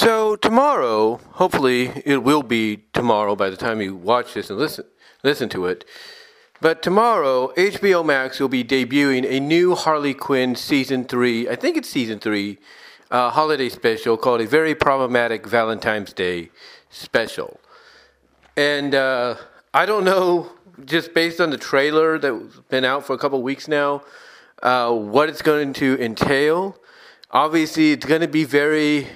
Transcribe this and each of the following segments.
So tomorrow, hopefully it will be tomorrow by the time you watch this and listen listen to it. But tomorrow, HBO Max will be debuting a new Harley Quinn season three. I think it's season three, uh, holiday special called a very problematic Valentine's Day special. And uh, I don't know, just based on the trailer that's been out for a couple weeks now, uh, what it's going to entail. Obviously, it's going to be very,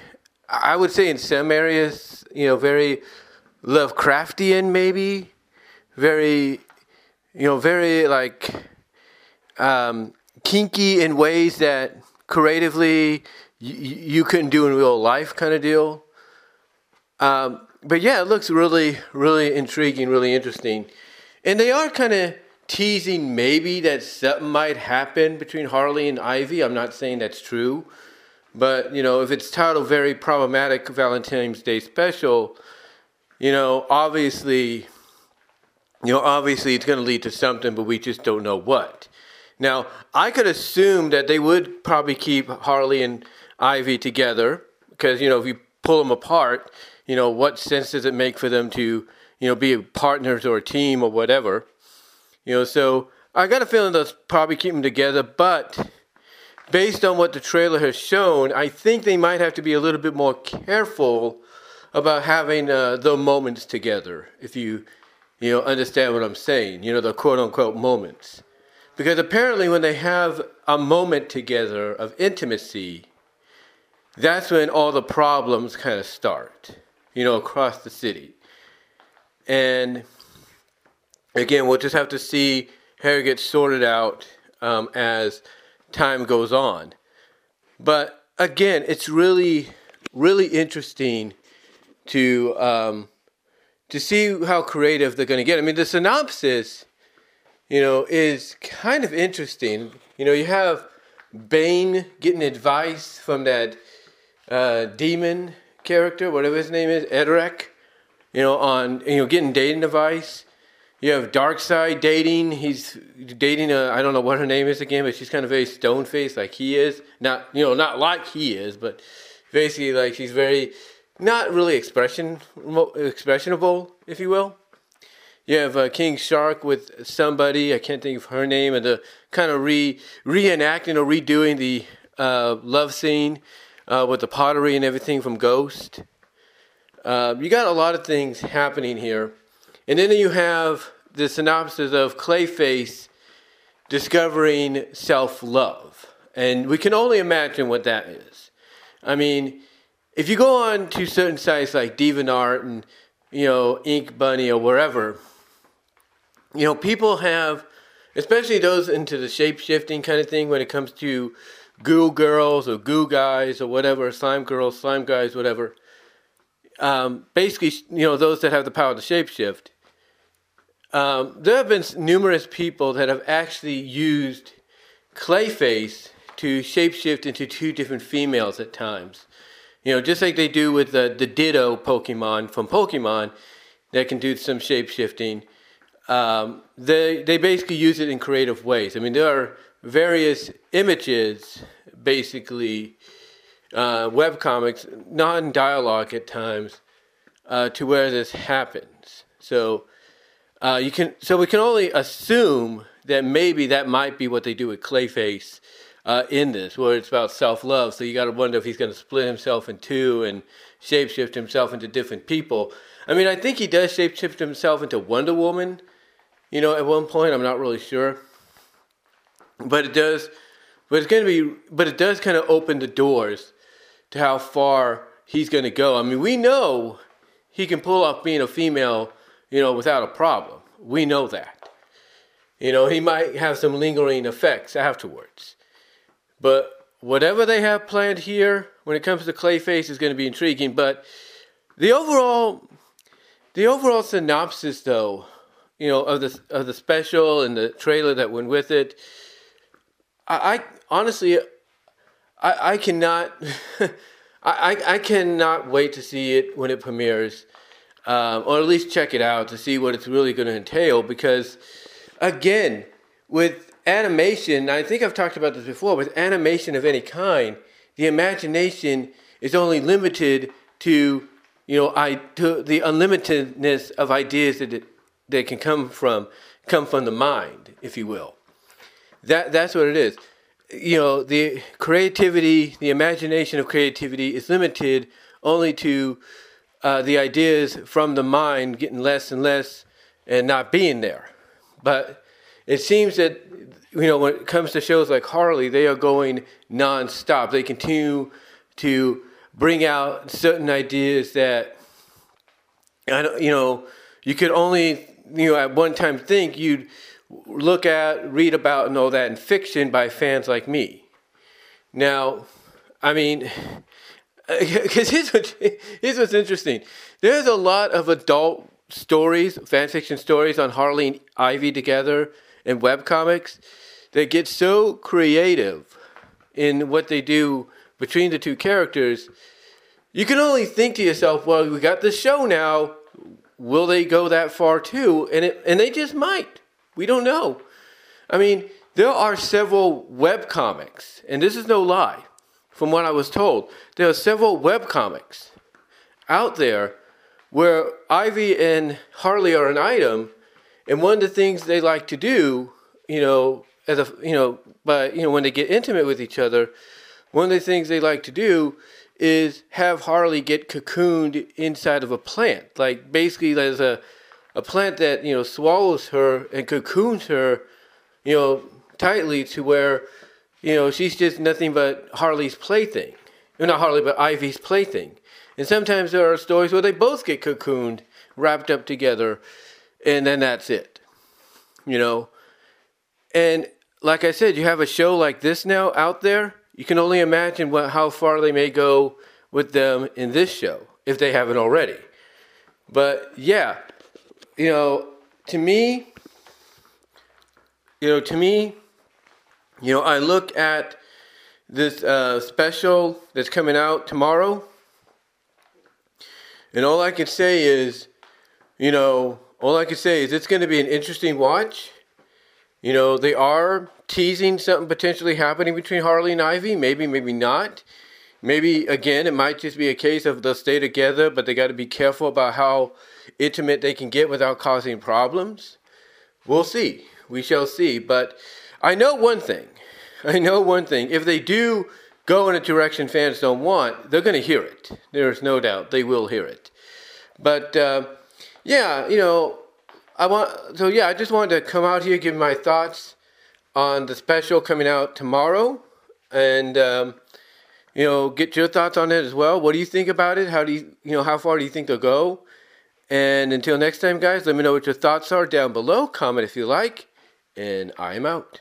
I would say, in some areas, you know, very Lovecraftian, maybe, very, you know, very like um, kinky in ways that creatively you, you couldn't do in real life, kind of deal. Um, but yeah, it looks really, really intriguing, really interesting. And they are kind of teasing maybe that something might happen between Harley and Ivy. I'm not saying that's true. But, you know, if it's titled Very Problematic Valentine's Day Special, you know, obviously, you know, obviously it's going to lead to something, but we just don't know what. Now, I could assume that they would probably keep Harley and Ivy together because, you know, if you pull them apart, you know, what sense does it make for them to, you know, be partners or a team or whatever? You know, so I got a feeling they'll probably keep them together, but based on what the trailer has shown, I think they might have to be a little bit more careful about having uh, the moments together. If you, you know, understand what I'm saying, you know, the quote unquote moments, because apparently when they have a moment together of intimacy, that's when all the problems kind of start you know, across the city. And again, we'll just have to see how it gets sorted out um, as time goes on. But again, it's really, really interesting to um, to see how creative they're going to get. I mean, the synopsis, you know, is kind of interesting. You know, you have Bane getting advice from that uh, demon character, whatever his name is, Edric, you know, on you know getting dating advice. You have Darkseid dating. He's dating a I don't know what her name is again, but she's kind of very stone faced like he is. Not you know not like he is, but basically like she's very not really expression expressionable, if you will. You have uh, King Shark with somebody I can't think of her name, and the kind of re reenacting or redoing the uh, love scene uh, with the pottery and everything from Ghost. Uh, you got a lot of things happening here. And then you have the synopsis of Clayface discovering self love. And we can only imagine what that is. I mean, if you go on to certain sites like DeviantArt and, you know, Ink Bunny or wherever, you know, people have, especially those into the shape shifting kind of thing when it comes to goo girls or goo guys or whatever, slime girls, slime guys, whatever. Um, basically, you know, those that have the power to shapeshift. Um, there have been numerous people that have actually used Clayface to shapeshift into two different females at times. You know, just like they do with the, the Ditto Pokemon from Pokemon that can do some shapeshifting. Um, they, they basically use it in creative ways. I mean, there are various images, basically uh, web comics, non-dialogue at times, uh, to where this happens. So uh, you can, so we can only assume that maybe that might be what they do with Clayface uh, in this, where it's about self-love. So you got to wonder if he's going to split himself in two and shapeshift himself into different people. I mean, I think he does shapeshift himself into Wonder Woman. You know, at one point, I'm not really sure but it does but it's going to be but it does kind of open the doors to how far he's going to go i mean we know he can pull off being a female you know without a problem. We know that. You know he might have some lingering effects afterwards. But whatever they have planned here when it comes to clayface is going to be intriguing. But the overall the overall synopsis though you know of the of the special and the trailer that went with it I, I honestly, I, I cannot, I, I cannot wait to see it when it premieres, um, or at least check it out to see what it's really going to entail. Because, again, with animation, I think I've talked about this before. With animation of any kind, the imagination is only limited to you know I to the unlimitedness of ideas that it, that can come from come from the mind, if you will. That that's what it is. You know, the creativity, the imagination of creativity is limited only to uh, the ideas from the mind getting less and less and not being there. But it seems that you know when it comes to shows like Harley, they are going nonstop. They continue to bring out certain ideas that I don't, you know, you could only you know at one time think you'd look at, read about, and all that in fiction by fans like me. Now, I mean, because here's, what, here's what's interesting. There's a lot of adult stories, fan fiction stories on Harley and Ivy together in webcomics that get so creative in what they do between the two characters. You can only think to yourself, well, we got this show now. Will they go that far too? And it, and they just might. We don't know. I mean, there are several web comics, and this is no lie, from what I was told. There are several web comics out there where Ivy and Harley are an item, and one of the things they like to do, you know, as a you know, but you know, when they get intimate with each other, one of the things they like to do is have Harley get cocooned inside of a plant. Like basically there's a a plant that, you know, swallows her and cocoons her, you know, tightly to where, you know, she's just nothing but Harley's plaything. Not Harley, but Ivy's plaything. And sometimes there are stories where they both get cocooned, wrapped up together, and then that's it. You know? And like I said, you have a show like this now out there. You can only imagine what, how far they may go with them in this show, if they haven't already. But yeah, you know, to me, you know, to me, you know, I look at this uh, special that's coming out tomorrow, and all I can say is, you know, all I can say is it's going to be an interesting watch. You know, they are teasing something potentially happening between Harley and Ivy. Maybe, maybe not. Maybe, again, it might just be a case of they'll stay together, but they got to be careful about how intimate they can get without causing problems. We'll see. We shall see. But I know one thing. I know one thing. If they do go in a direction fans don't want, they're going to hear it. There's no doubt they will hear it. But uh, yeah, you know, I want so yeah, I just wanted to come out here give my thoughts on the special coming out tomorrow, and um, you know, get your thoughts on it as well. What do you think about it? How do you you know how far do you think they'll go? And until next time, guys, let me know what your thoughts are down below. Comment if you like, and I'm out.